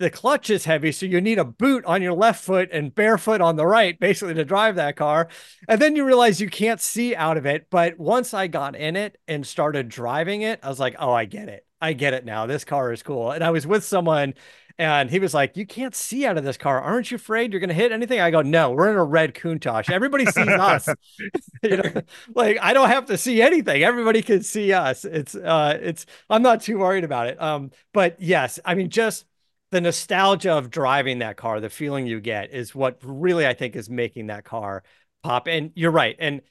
Speaker 1: the clutch is heavy, so you need a boot on your left foot and barefoot on the right, basically to drive that car. And then you realize you can't see out of it. But once I got in it and started driving it, I was like, oh, I get it. I get it now. This car is cool. And I was with someone and he was like, You can't see out of this car. Aren't you afraid you're going to hit anything? I go, No, we're in a red Countach. Everybody sees us. you know, like I don't have to see anything. Everybody can see us. It's, uh, it's, I'm not too worried about it. Um, but yes, I mean, just the nostalgia of driving that car, the feeling you get is what really I think is making that car pop. And you're right. And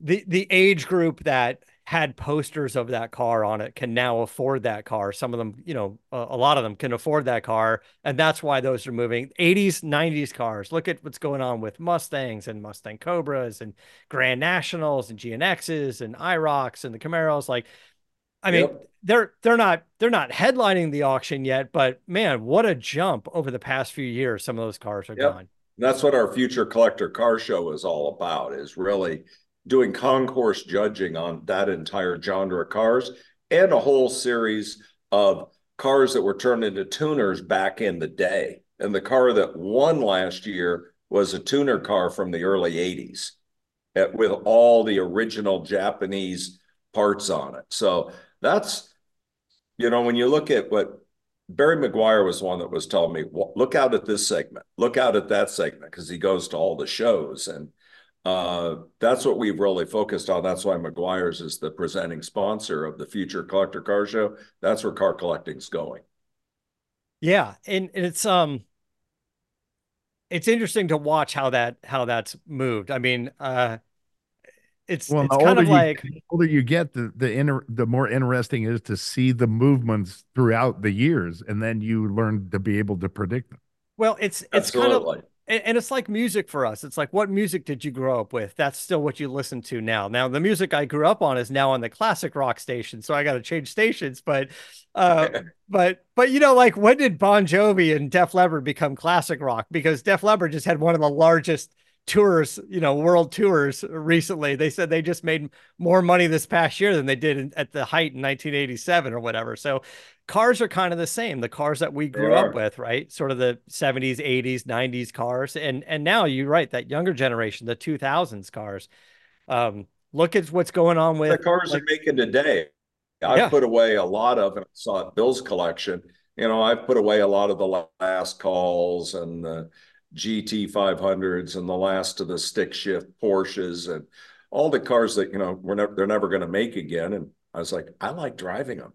Speaker 1: the the age group that had posters of that car on it can now afford that car. Some of them, you know, a, a, lot of them can afford that car. And that's why those are moving. 80s, 90s cars. Look at what's going on with Mustangs and Mustang Cobras and Grand Nationals and GNXs and IROCs and the Camaros. Like, I mean, yep. they're they're not they're not headlining the auction yet, but man, what a jump over the past few years. Some of those cars are yep. gone.
Speaker 2: That's what our future collector car show is all about, is really doing concourse judging on that entire genre of cars and a whole series of cars that were turned into tuners back in the day. And the car that won last year was a tuner car from the early 80s at, eh, with all the original Japanese parts on it. So that's, you know, when you look at what Barry Meguiar was one that was telling me, look out at this segment, look out at that segment, because he goes to all the shows. And uh, that's what we've really focused on. That's why Meguiar's is the presenting sponsor of the future collector car show. That's where car collecting's going.
Speaker 1: Yeah, and it's um it's interesting to watch how that how that's moved. I mean, uh it's well, it's kind of
Speaker 3: you,
Speaker 1: like
Speaker 3: the older you get, the the inner the more interesting is to see the movements throughout the years, and then you learn to be able to predict them.
Speaker 1: Well, it's it's Absolutely. kind of and, and, it's like music for us. It's like, what music did you grow up with? That's still what you listen to now. Now, the music I grew up on is now on the classic rock station, so I got to change stations. But, uh, but, but you know, like when did Bon Jovi and Def Leppard become classic rock? Because Def Leppard just had one of the largest tours, you know, world tours recently. They said they just made more money this past year than they did in, at the height in 1987 or whatever. So cars are kind of the same. The cars that we grew up with, right? Sort of the 70s, 80s, 90s cars. And and now you're right, that younger generation, the 2000s cars. Um, look at what's going on with
Speaker 2: the cars like, are making today. I yeah. put away a lot of, and I saw Bill's collection. You know, I've put away a lot of the last calls and the GT 500s and the last of the stick shift Porsches and all the cars that, you know, we're never, they're never going to make again. And I was like, I like driving them.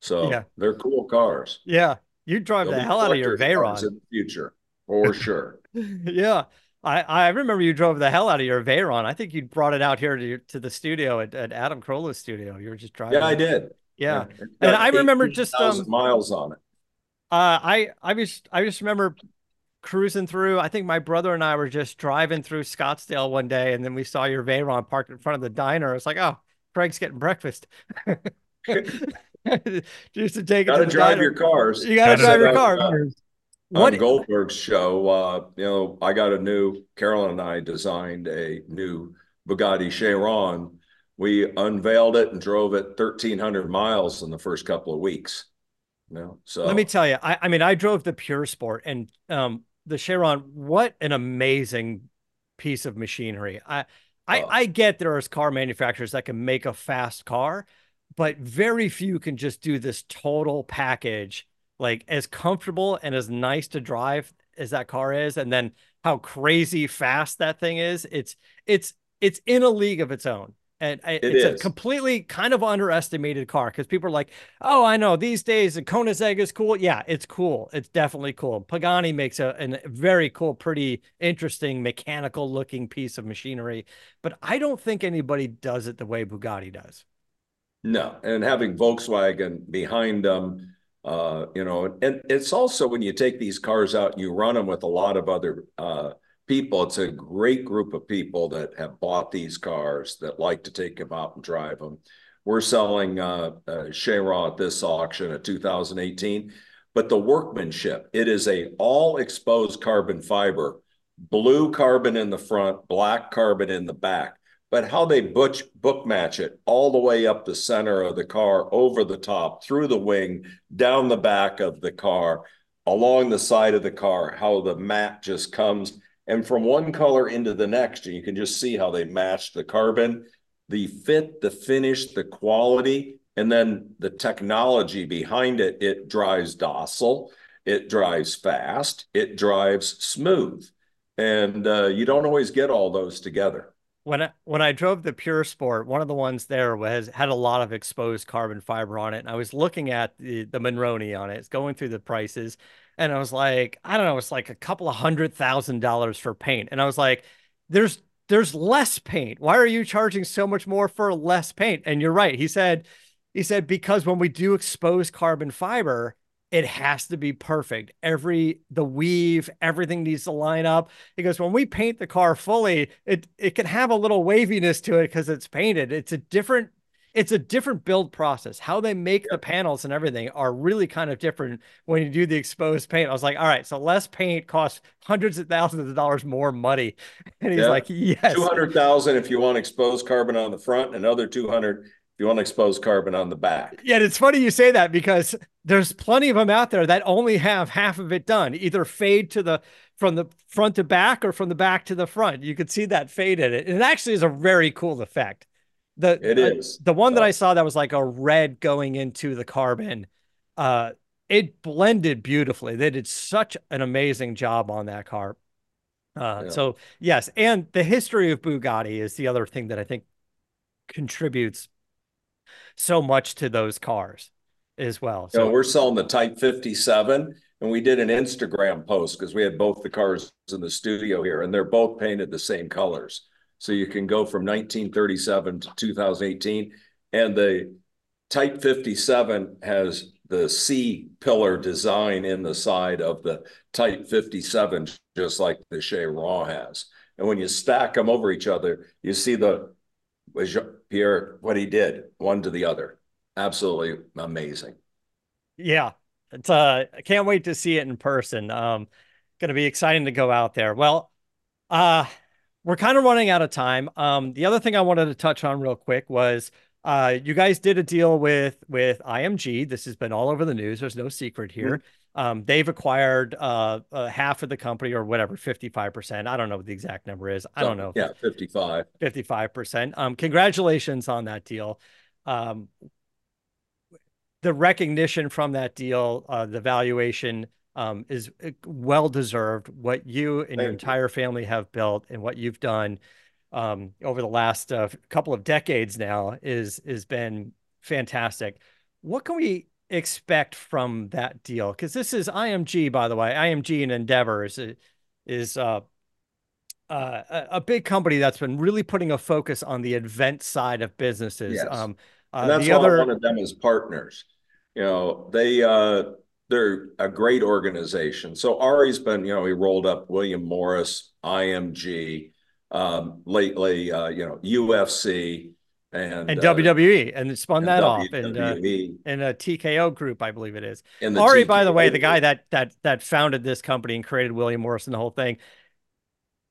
Speaker 2: So yeah. they're cool cars.
Speaker 1: Yeah. You drive They'll the hell out of your Veyron
Speaker 2: in the future for sure.
Speaker 1: yeah. I, I remember you drove the hell out of your Veyron. I think you brought it out here to, to the studio at, at Adam Carolla's studio. You were just driving.
Speaker 2: Yeah, I did.
Speaker 1: Yeah. yeah. And I remember just um,
Speaker 2: miles on it.
Speaker 1: Uh, I I just I just remember cruising through. I think my brother and I were just driving through Scottsdale one day, and then we saw your Veyron parked in front of the diner. It's like, oh, Craig's getting breakfast. just to take
Speaker 2: gotta drive diner. your cars.
Speaker 1: You gotta, drive your car.
Speaker 2: What? On Goldberg's show, uh, you know, I got a new. Carolyn and I designed a new Bugatti Chiron. We unveiled it and drove it 1,300 miles in the first couple of weeks. You know, so
Speaker 1: let me tell you, I, I mean, I drove the Pure Sport, and um, the Chiron, what an amazing piece of machinery. I, I, oh. I get there are car manufacturers that can make a fast car, but very few can just do this total package, like as comfortable and as nice to drive as that car is, and then how crazy fast that thing is. It's it's it's in a league of its own. And it it's is. a completely kind of underestimated car because people are like, oh, I know these days the Koenigsegg is cool. Yeah, it's cool. It's definitely cool. Pagani makes a, a very cool, pretty interesting mechanical looking piece of machinery, but I don't think anybody does it the way Bugatti does.
Speaker 2: No, and having Volkswagen behind them, uh, you know, and it's also when you take these cars out and you run them with a lot of other uh, people, it's a great group of people that have bought these cars that like to take them out and drive them. We're selling uh, uh at this auction, a 2018, but the workmanship, it is a all exposed carbon fiber, blue carbon in the front, black carbon in the back but how they butch, book match it all the way up the center of the car, over the top, through the wing, down the back of the car, along the side of the car, how the mat just comes and from one color into the next. And you can just see how they match the carbon, the fit, the finish, the quality, and then the technology behind it. It drives docile, it drives fast, it drives smooth. And uh, you don't always get all those together
Speaker 1: when I when I drove the Pure Sport, one of the ones there was had a lot of exposed carbon fiber on it, and I was looking at the the Monroney on it, it's going through the prices, and I was like, I don't know, it's like a couple of hundred thousand dollars for paint, and I was like, there's there's less paint. Why are you charging so much more for less paint? And you're right. He said, he said because when we do expose carbon fiber, it has to be perfect. Every the weave, everything needs to line up. He goes, when we paint the car fully, it it can have a little waviness to it because it's painted. It's a different it's a different build process. How they make the panels and everything are really kind of different when you do the exposed paint. I was like, all right, so less paint costs hundreds of thousands of dollars more money. And he's yeah. like, yes.
Speaker 2: 200,000 if you want exposed carbon on the front, another 200 if you want to expose carbon on the back.
Speaker 1: Yeah, it's funny you say that because there's plenty of them out there that only have half of it done, either fade to the from the front to back or from the back to the front. You could see that fade in it. And it actually is a very cool effect. The
Speaker 2: it uh, is.
Speaker 1: the one that I saw that was like a red going into the carbon. Uh, it blended beautifully. They did such an amazing job on that car. Uh, yeah. So yes, and the history of Bugatti is the other thing that I think contributes so much to those cars as well.
Speaker 2: So you know, we're selling the Type 57 and we did an Instagram post because we had both the cars in the studio here and they're both painted the same colors. So you can go from 1937 to 2018 and the Type 57 has the C pillar design in the side of the Type 57, just like the Chiron has. And when you stack them over each other, you see the Pierre what he did, one to the other. Absolutely amazing.
Speaker 1: Yeah. It's uh I can't wait to see it in person. Um gonna be exciting to go out there. Well, uh we're kind of running out of time. Um the other thing I wanted to touch on real quick was uh you guys did a deal with with IMG. This has been all over the news. There's no secret here. Mm-hmm. Um, they've acquired uh, uh, half of the company or whatever, 55%. I don't know what the exact number is. I don't know.
Speaker 2: Yeah, 55.
Speaker 1: 55%. Um, congratulations on that deal. Um, the recognition from that deal, uh, the valuation um, is uh, well deserved. What you and Thank your entire you. family have built and what you've done um, over the last uh, couple of decades now is has been fantastic. What can we expect from that deal? Because this is IMG, by the way. IMG and Endeavor is is uh, uh, a big company that's been really putting a focus on the event side of businesses.
Speaker 2: Yes. Um, uh, and that's the why other... I wanted them as partners. You know, they uh, they're a great organization. So Ari's been, you know, he rolled up William Morris, IMG, um, lately, uh, you know, UFC and,
Speaker 1: and uh, WWE, and spun and that WWE, off, and uh, and a TKO group, I believe it is. And Ari, TKO by the way, the guy that that that founded this company and created William Morris and the whole thing.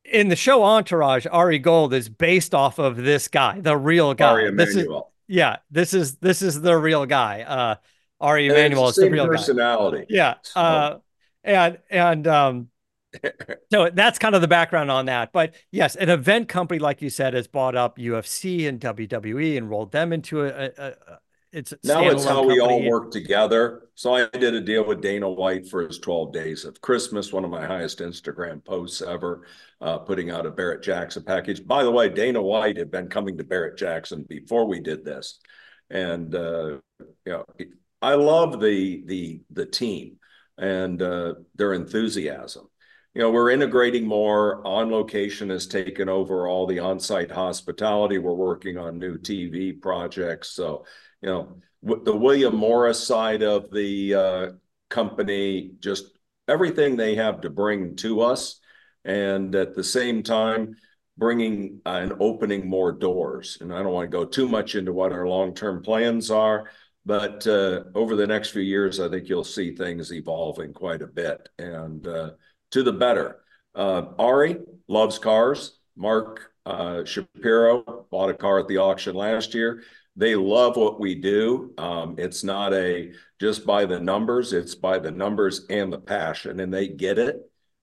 Speaker 1: In the show Entourage, Ari Gold is based off of this guy, the real guy.
Speaker 2: Ari this is
Speaker 1: yeah, this is this is the real guy. Uh, Ari Emanuel is the real
Speaker 2: personality.
Speaker 1: Guy. Yeah, so. uh, and and um, so that's kind of the background on that. But yes, an event company, like you said, has bought up UFC and WWE and rolled them into a, a, a it's
Speaker 2: now it's how we all work together. So I did a deal with Dana White for his 12 days of Christmas, one of my highest Instagram posts ever, uh, putting out a Barrett Jackson package. By the way, Dana White had been coming to Barrett Jackson before we did this. And uh, you know, I love the the the team and uh, their enthusiasm you know, we're integrating more. On location has taken over all the on-site hospitality. We're working on new TV projects. So you know, the William Morris side of the uh, company, just everything they have to bring to us. And at the same time, bringing uh, and opening more doors. And I don't want to go too much into what our long-term plans are, but uh, over the next few years, I think you'll see things evolving quite a bit and uh, to the better. Uh, Ari loves cars. Mark Shapiro bought a car at the auction last year. They love what we do. Um, it's not a just by the numbers, it's by the numbers and the passion, and they get it.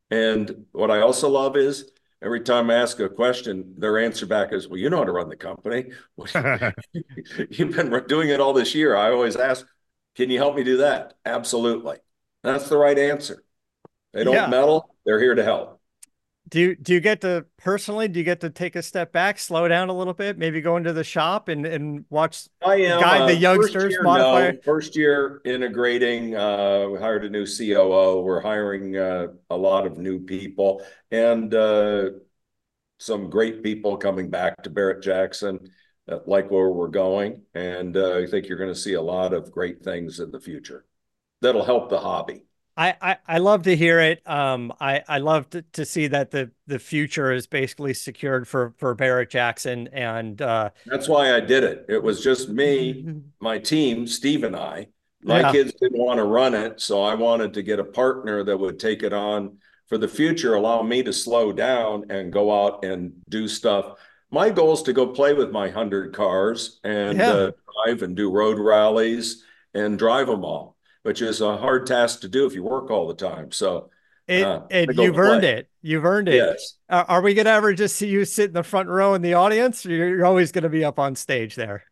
Speaker 2: And what I also love is every time I ask a question, their answer back is, Well, you know how to run the company. You've been doing it all this year. I always ask, Can you help me do that? Absolutely. That's the right answer. They don't yeah. meddle, they're here to help
Speaker 1: do you do you get to personally do you get to take a step back slow down a little bit maybe go into the shop and and watch
Speaker 2: i am guide uh, the youngsters first year, modify no. first year integrating uh we hired a new coo we're hiring uh, a lot of new people and uh some great people coming back to barrett jackson uh, like where we're going and uh, i think you're going to see a lot of great things in the future that'll help the hobby
Speaker 1: I, I, I love to hear it. Um, I, I love to, to see that the, the future is basically secured for, for Barrett Jackson. And uh,
Speaker 2: that's why I did it. It was just me, my team, Steve and I. My yeah. kids didn't want to run it. So I wanted to get a partner that would take it on for the future, allow me to slow down and go out and do stuff. My goal is to go play with my 100 cars and yeah. uh, drive and do road rallies and drive them all which is a hard task to do if you work all the time. So
Speaker 1: it, uh, it you've earned it. You've earned it.
Speaker 2: Yes.
Speaker 1: Uh, are we going to ever just see you sit in the front row in the audience? Or you're always going to be up on stage there.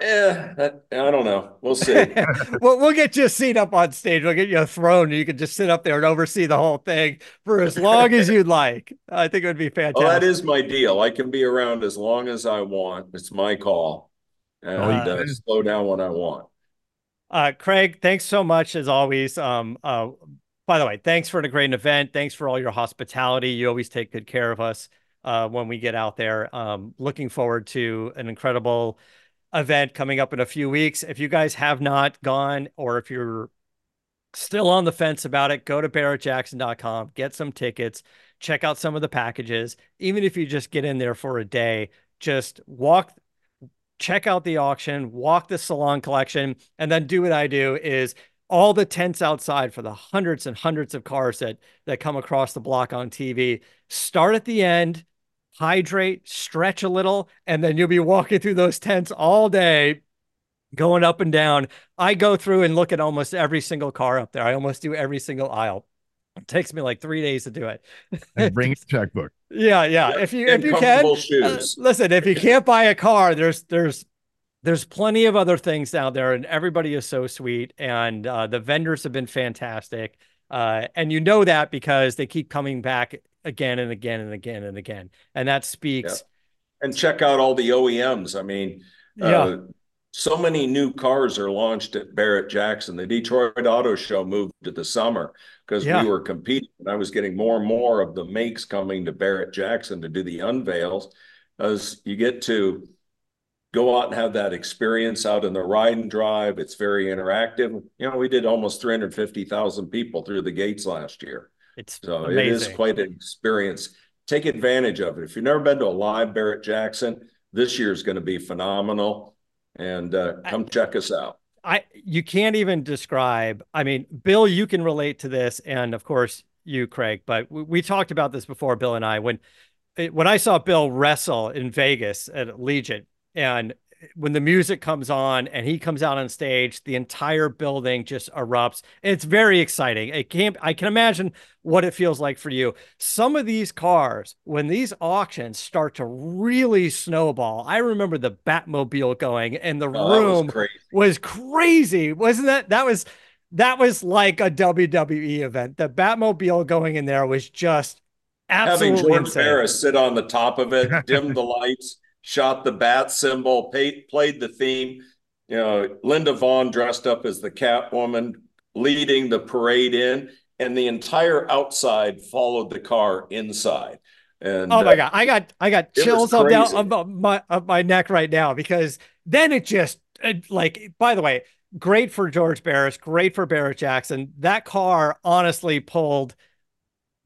Speaker 2: Yeah, that, I don't know. We'll see.
Speaker 1: we'll, we'll get you a seat up on stage. We'll get you a throne. You can just sit up there and oversee the whole thing for as long as you'd like. I think it would be fantastic.
Speaker 2: Well, that is my deal. I can be around as long as I want. It's my call. And uh, slow down when I want.
Speaker 1: Uh, Craig, thanks so much as always. Um, uh, by the way, thanks for the great event. Thanks for all your hospitality. You always take good care of us uh, when we get out there. Um, looking forward to an incredible event coming up in a few weeks. If you guys have not gone, or if you're still on the fence about it, go to barrettjackson.com, get some tickets, check out some of the packages. Even if you just get in there for a day, just walk check out the auction, walk the salon collection, and then do what I do is all the tents outside for the hundreds and hundreds of cars that that come across the block on TV. Start at the end, hydrate, stretch a little, and then you'll be walking through those tents all day, going up and down. I go through and look at almost every single car up there. I almost do every single aisle. It takes me like three days to do it.
Speaker 3: and bring a checkbook.
Speaker 1: Yeah, yeah. If you if you can uh, listen, if you can't buy a car, there's there's there's plenty of other things out there, and everybody is so sweet, and uh, the vendors have been fantastic, uh, and you know that because they keep coming back again and again and again and again, and that speaks. Yeah.
Speaker 2: And check out all the OEMs. I mean, uh, yeah so many new cars are launched at Barrett Jackson. The Detroit Auto Show moved to the summer because yeah. we were competing. And I was getting more and more of the makes coming to Barrett Jackson to do the unveils as you get to go out and have that experience out in the ride and drive. It's very interactive. You know, we did almost 350,000 people through the gates last year.
Speaker 1: It's
Speaker 2: so
Speaker 1: amazing.
Speaker 2: it is quite an experience. Take advantage of it. If you've never been to a live Barrett Jackson, this year is going to be phenomenal and uh, come I, check us out.
Speaker 1: I you can't even describe. I mean, Bill, you can relate to this, and of course you, Craig. But we, we talked about this before, Bill and I. When when I saw Bill wrestle in Vegas at Legion, and when the music comes on and he comes out on stage, the entire building just erupts. It's very exciting. I can't I can imagine what it feels like for you. Some of these cars, when these auctions start to really snowball, I remember the Batmobile going and the oh, room was crazy. was crazy. Wasn't that that was that was like a WWE event. The Batmobile going in there was just absolutely
Speaker 2: having George
Speaker 1: insane.
Speaker 2: Barris sit on the top of it, dim the lights shot the bat symbol, paid, played the theme. You know, Linda Vaughn dressed up as the Catwoman, leading the parade in, and the entire outside followed the car inside. And
Speaker 1: oh my uh, god, I got I got chills up down up my up my neck right now because then it just like, by the way, great for George Barris, great for Barrett Jackson. That car honestly pulled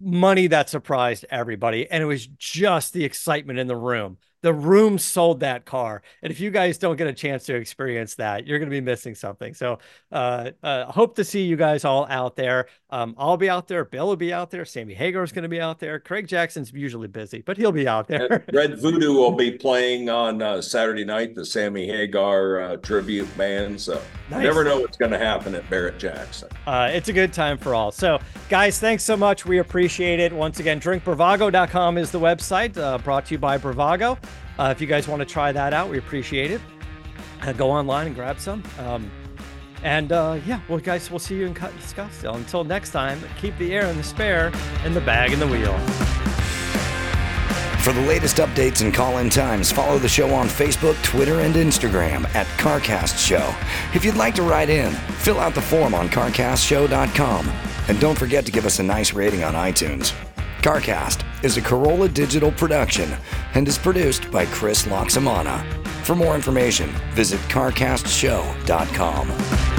Speaker 1: money that surprised everybody. And it was just the excitement in the room the room sold that car. And if you guys don't get a chance to experience that, you're going to be missing something. So, uh, uh, hope to see you guys all out there. Um, I'll be out there. Bill will be out there. Sammy Hagar is going to be out there. Craig Jackson's usually busy, but he'll be out there.
Speaker 2: Red Voodoo will be playing on uh, Saturday night, the Sammy Hagar uh, tribute band. So, nice. never know what's going to happen at Barrett Jackson.
Speaker 1: Uh, it's a good time for all. So, guys, thanks so much. We appreciate it. Once again, drinkbravazzi.com is the website uh, brought to you by Bravazzi. Uh, if you guys want to try that out, we appreciate it. Uh, go online and grab some. Um, and uh, yeah, well, guys, we'll see you in Scottsdale. Until next time, keep the air in the spare and the bag in the wheel.
Speaker 4: For the latest updates and call in times, follow the show on Facebook, Twitter, and Instagram at CarCast Show. If you'd like to write in, fill out the form on carcastshow.com. And don't forget to give us a nice rating on iTunes. CarCast is a Carolla digital production and is produced by Chris Laxamana. For more information, visit carcastshow.com.